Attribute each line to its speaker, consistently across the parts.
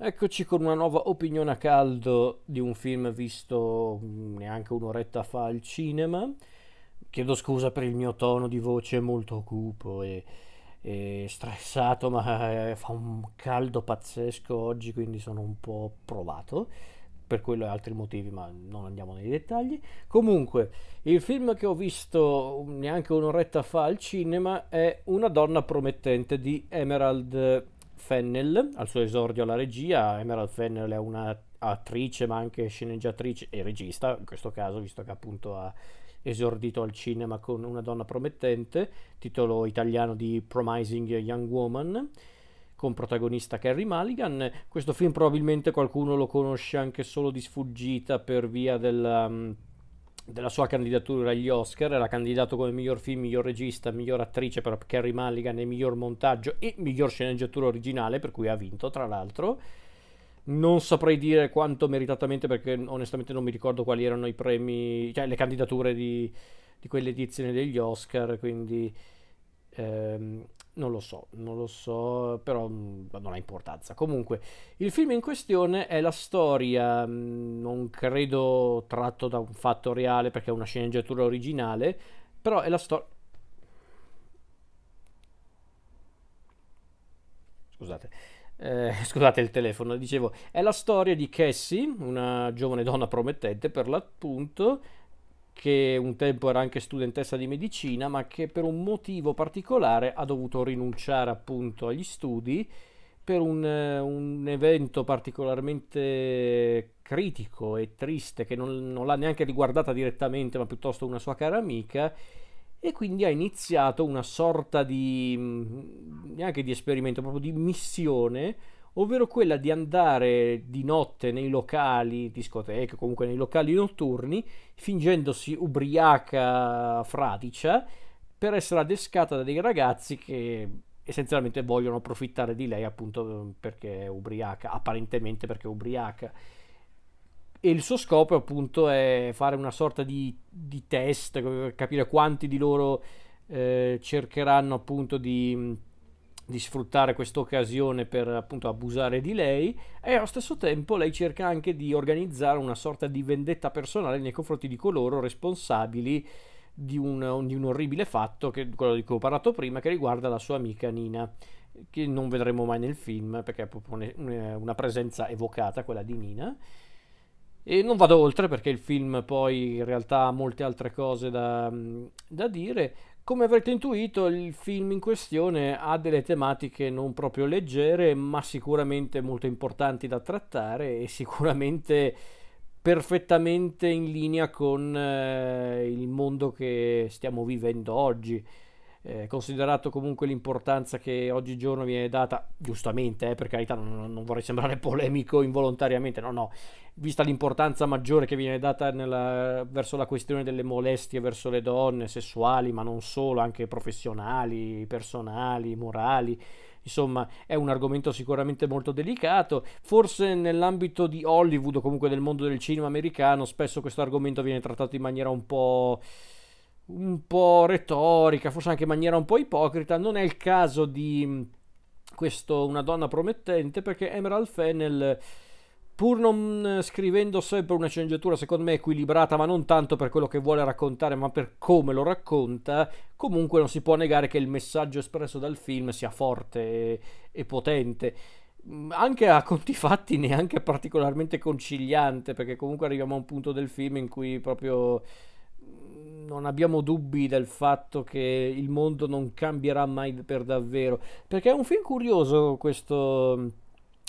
Speaker 1: Eccoci con una nuova opinione a caldo di un film visto mm, neanche un'oretta fa al cinema. Chiedo scusa per il mio tono di voce molto cupo e, e stressato, ma eh, fa un caldo pazzesco oggi, quindi sono un po' provato per quello e altri motivi, ma non andiamo nei dettagli. Comunque, il film che ho visto neanche un'oretta fa al cinema è Una donna promettente di Emerald Fennel al suo esordio alla regia. Emerald Fennel è un'attrice ma anche sceneggiatrice e regista, in questo caso, visto che appunto ha esordito al cinema con Una donna promettente, titolo italiano di Promising Young Woman con protagonista Carrie Mulligan. Questo film probabilmente qualcuno lo conosce anche solo di sfuggita per via della, um, della sua candidatura agli Oscar. Era candidato come miglior film, miglior regista, miglior attrice per Carrie Mulligan e miglior montaggio e miglior sceneggiatura originale, per cui ha vinto tra l'altro. Non saprei dire quanto meritatamente perché onestamente non mi ricordo quali erano i premi, cioè le candidature di, di quell'edizione degli Oscar, quindi ehm, non lo so, non lo so, però mm, non ha importanza. Comunque, il film in questione è la storia, mm, non credo tratto da un fatto reale perché è una sceneggiatura originale, però è la storia... Scusate. Eh, scusate il telefono, dicevo, è la storia di Cassie, una giovane donna promettente per l'appunto, che un tempo era anche studentessa di medicina, ma che per un motivo particolare ha dovuto rinunciare appunto agli studi per un, un evento particolarmente critico e triste che non, non l'ha neanche riguardata direttamente, ma piuttosto una sua cara amica e quindi ha iniziato una sorta di neanche di esperimento, proprio di missione ovvero quella di andare di notte nei locali, discoteche, comunque nei locali notturni, fingendosi ubriaca fradicia per essere adescata da dei ragazzi che essenzialmente vogliono approfittare di lei appunto perché è ubriaca, apparentemente perché è ubriaca. E il suo scopo appunto è fare una sorta di, di test, capire quanti di loro eh, cercheranno appunto di di sfruttare questa occasione per appunto abusare di lei e allo stesso tempo lei cerca anche di organizzare una sorta di vendetta personale nei confronti di coloro responsabili di un, di un orribile fatto, che, quello di cui ho parlato prima, che riguarda la sua amica Nina, che non vedremo mai nel film perché è proprio una presenza evocata, quella di Nina. E non vado oltre perché il film poi in realtà ha molte altre cose da, da dire. Come avrete intuito, il film in questione ha delle tematiche non proprio leggere, ma sicuramente molto importanti da trattare e sicuramente perfettamente in linea con eh, il mondo che stiamo vivendo oggi eh, considerato comunque l'importanza che oggigiorno viene data, giustamente, eh, per carità, non, non, vorrei sembrare polemico involontariamente, no, no, vista l'importanza maggiore che viene data nella, verso la questione delle molestie verso le donne, sessuali, ma non solo, anche professionali, personali, morali. Insomma, è un argomento sicuramente molto delicato. Forse nell'ambito di Hollywood o comunque del mondo del cinema americano, spesso questo argomento viene trattato in maniera un po' un po' retorica, forse anche in maniera un po' ipocrita. Non è il caso di mm, questo Una donna promettente perché Emerald Fennel pur non scrivendo sempre una sceneggiatura secondo me equilibrata, ma non tanto per quello che vuole raccontare, ma per come lo racconta, comunque non si può negare che il messaggio espresso dal film sia forte e, e potente. Mm, anche a conti fatti neanche particolarmente conciliante, perché comunque arriviamo a un punto del film in cui proprio non abbiamo dubbi del fatto che il mondo non cambierà mai per davvero. Perché è un film curioso questo.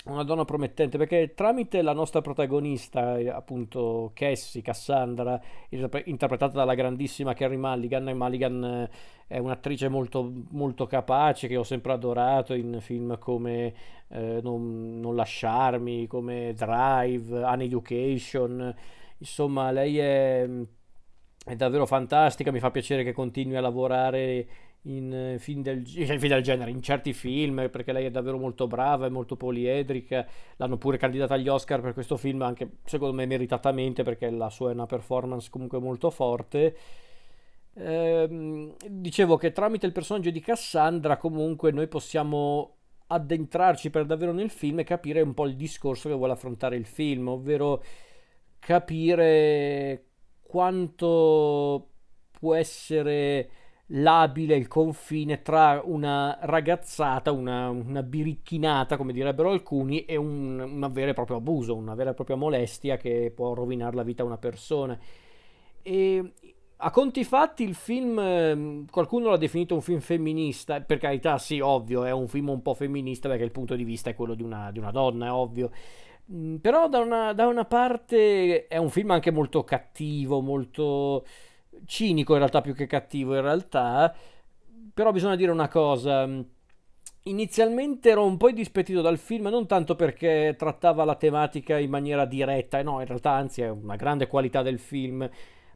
Speaker 1: Una donna promettente, perché tramite la nostra protagonista, appunto Cassie, Cassandra, interpretata dalla grandissima Carrie Mulligan, e Mulligan eh, è un'attrice molto, molto capace che ho sempre adorato in film come eh, non, non lasciarmi, come Drive, Uneducation, insomma lei è è davvero fantastica, mi fa piacere che continui a lavorare in eh, film del, in film del genere, in certi film, perché lei è davvero molto brava, è molto poliedrica, l'hanno pure candidata agli Oscar per questo film, anche secondo me meritatamente, perché la sua è una performance comunque molto forte. Ehm, dicevo che tramite il personaggio di Cassandra comunque noi possiamo addentrarci per davvero nel film e capire un po' il discorso che vuole affrontare il film, ovvero capire quanto può essere labile il confine tra una ragazzata, una, una biricchinata, come direbbero alcuni, e un, un vero e proprio abuso, una vera e propria molestia che può rovinare la vita a una persona. E a conti fatti il film, ehm, qualcuno l'ha definito un film femminista, per carità sì, ovvio, è un film un po' femminista perché il punto di vista è quello di una, di una donna, è ovvio. Mm, però da una, da una, parte è un film anche molto cattivo, molto cinico in realtà più che cattivo in realtà. Però bisogna dire una cosa. Inizialmente ero un po' indispettito dal film, non tanto perché trattava la tematica in maniera diretta, e no, in realtà anzi è una grande qualità del film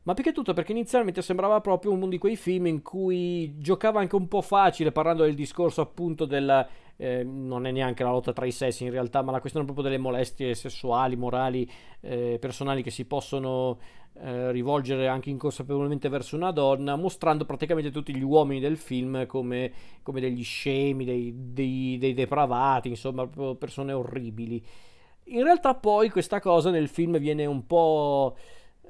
Speaker 1: ma più che tutto perché inizialmente sembrava proprio uno di quei film in cui giocava anche un po' facile parlando del discorso appunto della... Eh, non è neanche la lotta tra i sessi in realtà, ma la questione proprio delle molestie sessuali, morali, eh, personali che si possono eh, rivolgere anche inconsapevolmente verso una donna, mostrando praticamente tutti gli uomini del film come, come degli scemi, dei, dei, dei depravati, insomma, persone orribili. In realtà poi questa cosa nel film viene un po'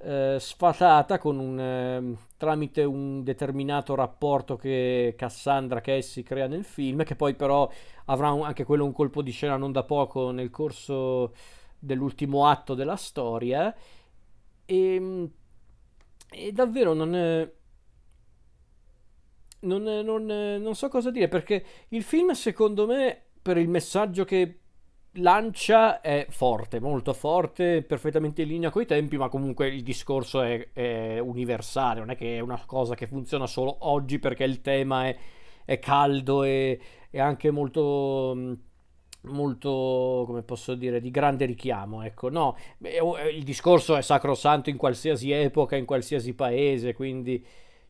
Speaker 1: eh, sfatata un, eh, tramite un determinato rapporto che Cassandra Cassie crea nel film, che poi però avrà un, anche quello un colpo di scena non da poco nel corso dell'ultimo atto della storia. E, ehm, e davvero non, è, non, non, non so cosa dire perché il film secondo me per il messaggio che lancia è forte, molto forte, perfettamente in linea con i tempi, ma comunque il discorso è, è, universale, non è che è una cosa che funziona solo oggi perché il tema è, è caldo e, e, anche molto molto come posso dire di grande richiamo ecco. No il discorso è sacrosanto in qualsiasi epoca in qualsiasi paese quindi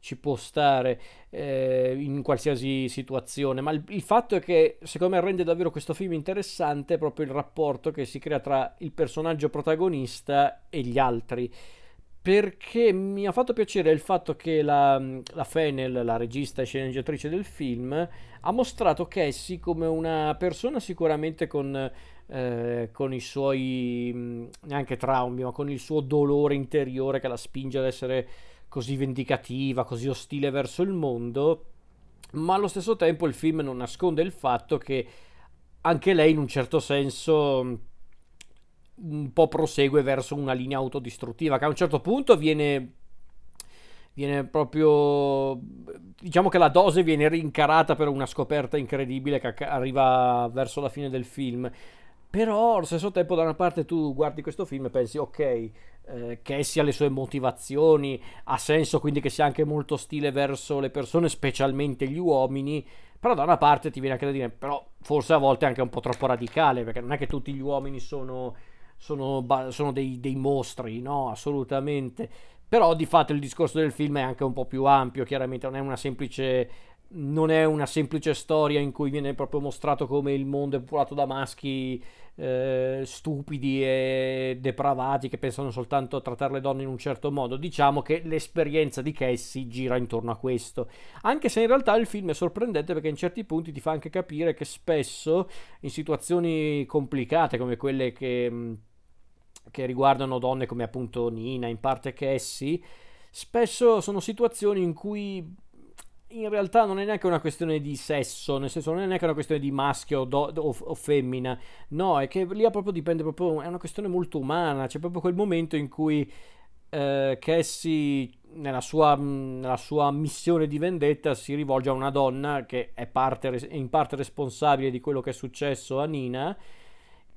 Speaker 1: ci può stare eh, in qualsiasi situazione, ma il, il, fatto è che secondo me rende davvero questo film interessante proprio il rapporto che si crea tra il personaggio protagonista e gli altri. Perché mi ha fatto piacere il fatto che la, la Fennel, la regista e sceneggiatrice del film, ha mostrato Cassie come una persona sicuramente con, eh, con i suoi neanche traumi, ma con il suo dolore interiore che la spinge ad essere così vendicativa, così ostile verso il mondo, ma allo stesso tempo il film non nasconde il fatto che anche lei in un certo senso mm, un po' prosegue verso una linea autodistruttiva che a un certo punto viene viene proprio diciamo che la dose viene rincarata per una scoperta incredibile che arriva verso la fine del film. Però allo stesso tempo da una parte tu guardi questo film e pensi ok eh, che sia le sue motivazioni ha senso quindi che sia anche molto ostile verso le persone specialmente gli uomini però da una parte ti viene anche da dire però forse a volte è anche un po' troppo radicale perché non è che tutti gli uomini sono, sono, sono dei, dei mostri no assolutamente. Però di fatto il discorso del film è anche un po' più ampio chiaramente non è una semplice non è una semplice storia in cui viene proprio mostrato come il mondo è popolato da maschi eh, stupidi e depravati che pensano soltanto a trattare le donne in un certo modo. Diciamo che l'esperienza di Cassie gira intorno a questo. Anche se in realtà il film è sorprendente perché in certi punti ti fa anche capire che spesso in situazioni complicate come quelle che, mm, che riguardano donne come appunto Nina, in parte Cassie, spesso sono situazioni in cui in realtà non è neanche una questione di sesso, nel senso non è neanche una questione di maschio o, do, o, o femmina, no, è che lì proprio dipende proprio, è una questione molto umana, c'è proprio quel momento in cui eh, Cassie nella sua, nella sua, missione di vendetta si rivolge a una donna che è, parte, in parte responsabile di quello che è successo a Nina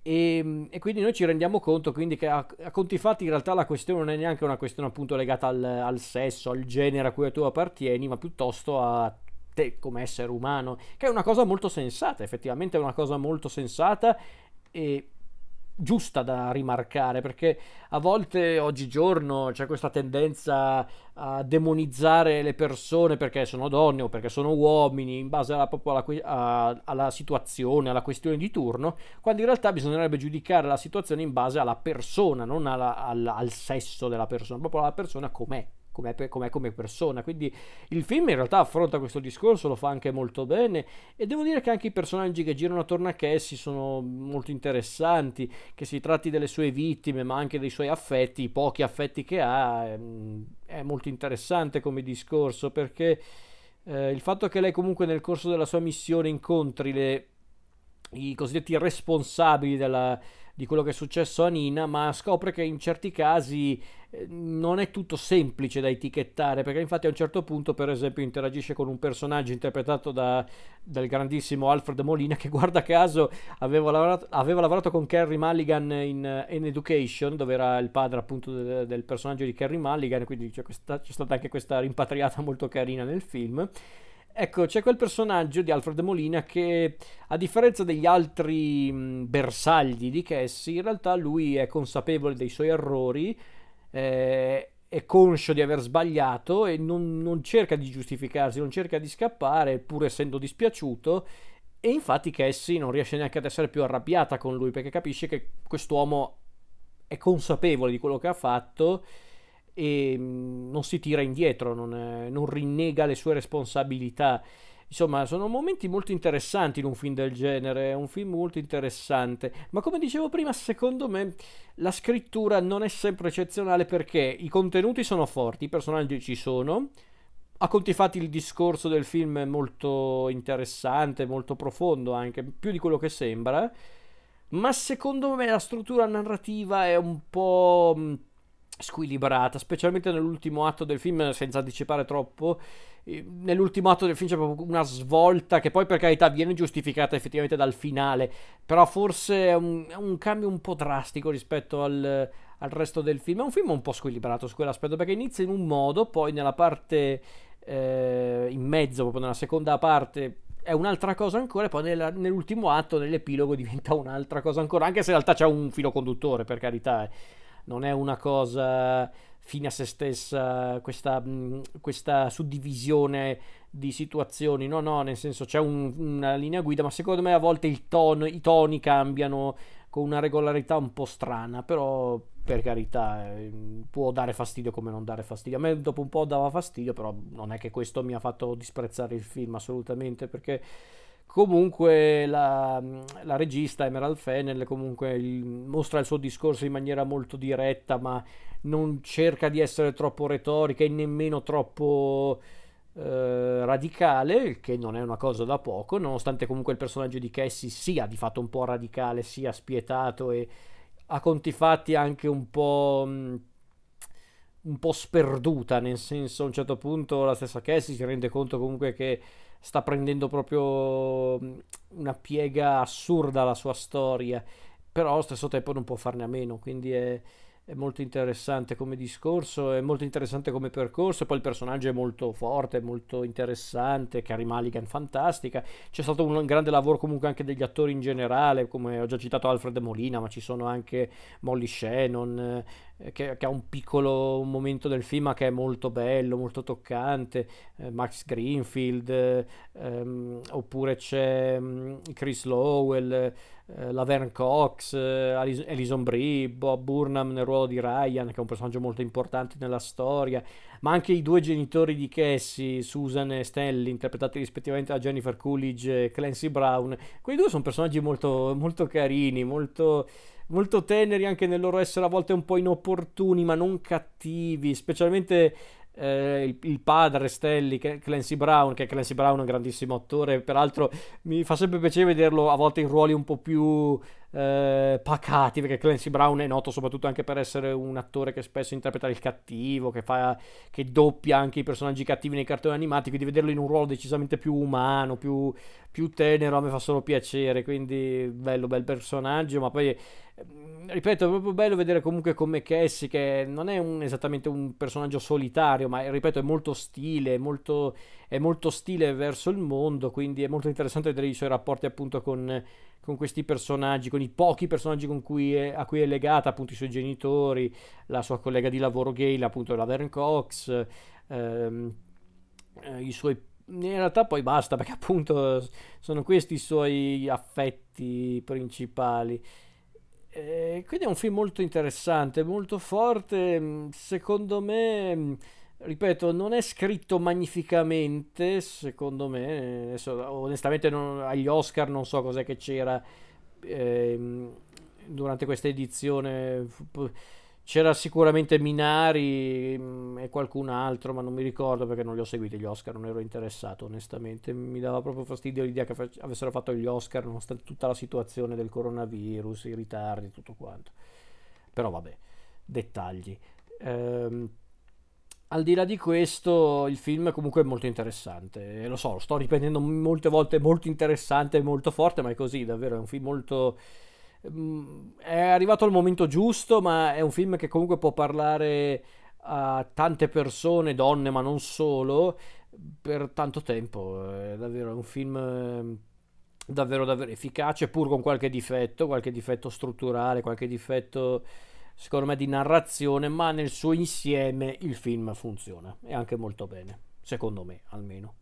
Speaker 1: e, ehm, e, quindi noi ci rendiamo conto che a, a, conti fatti in realtà la questione non è neanche una questione appunto legata al, al sesso, al genere a cui tu appartieni, ma piuttosto a te come essere umano, che è una cosa molto sensata, effettivamente è una cosa molto sensata e giusta da rimarcare perché a volte oggigiorno c'è questa tendenza a demonizzare le persone perché sono donne o perché sono uomini in base alla, alla, a, alla situazione, alla questione di turno, quando in realtà bisognerebbe giudicare la situazione in base alla persona, non alla, alla, al sesso della persona, proprio alla persona com'è com'è, com'è come persona. Quindi il film in realtà affronta questo discorso, lo fa anche molto bene e devo dire che anche i personaggi che girano attorno a Cassie sono molto interessanti, che si tratti delle sue vittime ma anche dei suoi affetti, i pochi affetti che ha, è, ehm, è molto interessante come discorso perché eh, il fatto che lei comunque nel corso della sua missione incontri le, i cosiddetti responsabili della, di quello che è successo a Nina, ma scopre che in certi casi eh, non è tutto semplice da etichettare, perché infatti a un certo punto, per esempio, interagisce con un personaggio interpretato da, dal grandissimo Alfred Molina, che guarda caso aveva lavorato, aveva lavorato con Kerry Mulligan in, in, Education, dove era il padre appunto del, del personaggio di Kerry Mulligan, quindi c'è, questa, c'è stata anche questa rimpatriata molto carina nel film. Ecco, c'è quel personaggio di Alfred Molina che, a differenza degli altri bersagli di Cassie, in realtà lui è consapevole dei suoi errori, eh, è conscio di aver sbagliato e non, non, cerca di giustificarsi, non cerca di scappare, pur essendo dispiaciuto. E infatti Cassie non riesce neanche ad essere più arrabbiata con lui perché capisce che quest'uomo è consapevole di quello che ha fatto e mm, non si tira indietro, non, è, non, rinnega le sue responsabilità. Insomma, sono momenti molto interessanti in un film del genere, è un film molto interessante, ma come dicevo prima, secondo me la scrittura non è sempre eccezionale perché i contenuti sono forti, i personaggi ci sono, a conti fatti il discorso del film è molto interessante, molto profondo anche, più di quello che sembra, ma secondo me la struttura narrativa è un po' mm, squilibrata, specialmente nell'ultimo atto del film, senza anticipare troppo. Nell'ultimo atto del film c'è proprio una svolta che poi per carità viene giustificata effettivamente dal finale, però forse è un, è un cambio un po' drastico rispetto al, al, resto del film. È un film un po' squilibrato su quell'aspetto perché inizia in un modo, poi nella parte eh, in mezzo, proprio nella seconda parte, è un'altra cosa ancora, e poi nella, nell'ultimo atto, nell'epilogo, diventa un'altra cosa ancora, anche se in realtà c'è un filo conduttore, per carità. Eh non è una cosa fine a se stessa questa, questa suddivisione di situazioni, no, no, nel senso c'è un, una linea guida, ma secondo me a volte tono, i toni cambiano con una regolarità un po' strana, però per carità eh, può dare fastidio come non dare fastidio. A me dopo un po' dava fastidio, però non è che questo mi ha fatto disprezzare il film assolutamente, perché Comunque la, la, regista Emerald Fennel comunque il, mostra il suo discorso in maniera molto diretta, ma non cerca di essere troppo retorica e nemmeno troppo eh, radicale, il che non è una cosa da poco, nonostante comunque il personaggio di Cassie sia di fatto un po' radicale, sia spietato e a conti fatti anche un po'... Mh, un po' sperduta, nel senso a un certo punto la stessa Cassie si rende conto comunque che sta prendendo proprio mm, una piega assurda la sua storia, però allo stesso tempo non può farne a meno, quindi è, è molto interessante come discorso, è molto interessante come percorso, poi il personaggio è molto forte, molto interessante, Carrie Mulligan fantastica, c'è stato un grande lavoro comunque anche degli attori in generale, come ho già citato Alfred Molina, ma ci sono anche Molly Shannon, che, che, ha un piccolo momento del film che è molto bello, molto toccante, eh, Max Greenfield, eh, ehm, oppure c'è um, Chris Lowell, eh, Laverne Cox, eh, Alison Brie, Bob Burnham nel ruolo di Ryan, che è un personaggio molto importante nella storia, ma anche i due genitori di Cassie, Susan e Stanley, interpretati rispettivamente da Jennifer Coolidge e Clancy Brown. Quei due sono personaggi molto, molto carini, molto molto teneri anche nel loro essere a volte un po' inopportuni, ma non cattivi, specialmente eh, il, il, padre Stelly, Clancy Brown, che Clancy Brown è un grandissimo attore, peraltro mi fa sempre piacere vederlo a volte in ruoli un po' più eh, pacati, perché Clancy Brown è noto soprattutto anche per essere un attore che spesso interpreta il cattivo, che, fa, che doppia anche i personaggi cattivi nei cartoni animati, quindi vederlo in un ruolo decisamente più umano, più, più tenero, a me fa solo piacere, quindi bello, bel personaggio, ma poi mm, ripeto, è proprio bello vedere comunque come Cassie, che non è un, esattamente un personaggio solitario, ma ripeto, è molto stile, molto, è molto stile verso il mondo, quindi è molto interessante vedere i suoi rapporti appunto con con questi personaggi, con i pochi personaggi con cui è, a cui è legata, appunto i suoi genitori, la sua collega di lavoro Gail, appunto la Vern Cox, ehm, eh, i suoi... In realtà poi basta perché appunto sono questi i suoi affetti principali. Eh, quindi è un film molto interessante, molto forte, secondo me ripeto, non è scritto magnificamente, secondo me. Adesso, onestamente, non- agli Oscar non so cos'è che c'era ehm, durante questa edizione. C'era sicuramente Minari mm, e qualcun altro, ma non mi ricordo perché non li ho seguiti gli Oscar, non ero interessato onestamente. Mi dava proprio fastidio l'idea che fac- avessero fatto gli Oscar nonostante tutta la situazione del coronavirus, i ritardi, tutto quanto. Però vabbè, dettagli. Ehm, al di là di questo, il film è comunque molto interessante. Lo so, lo sto ripetendo molte volte, molto interessante e molto forte, ma è così, davvero, è un film molto... mm, È arrivato al momento giusto, ma è un film che comunque può parlare a tante persone, donne, ma non solo, per tanto tempo. È davvero un film eh, davvero, davvero efficace, pur con qualche difetto, qualche difetto strutturale, qualche difetto, secondo me, di narrazione, ma nel suo insieme il film funziona e anche molto bene, secondo me almeno.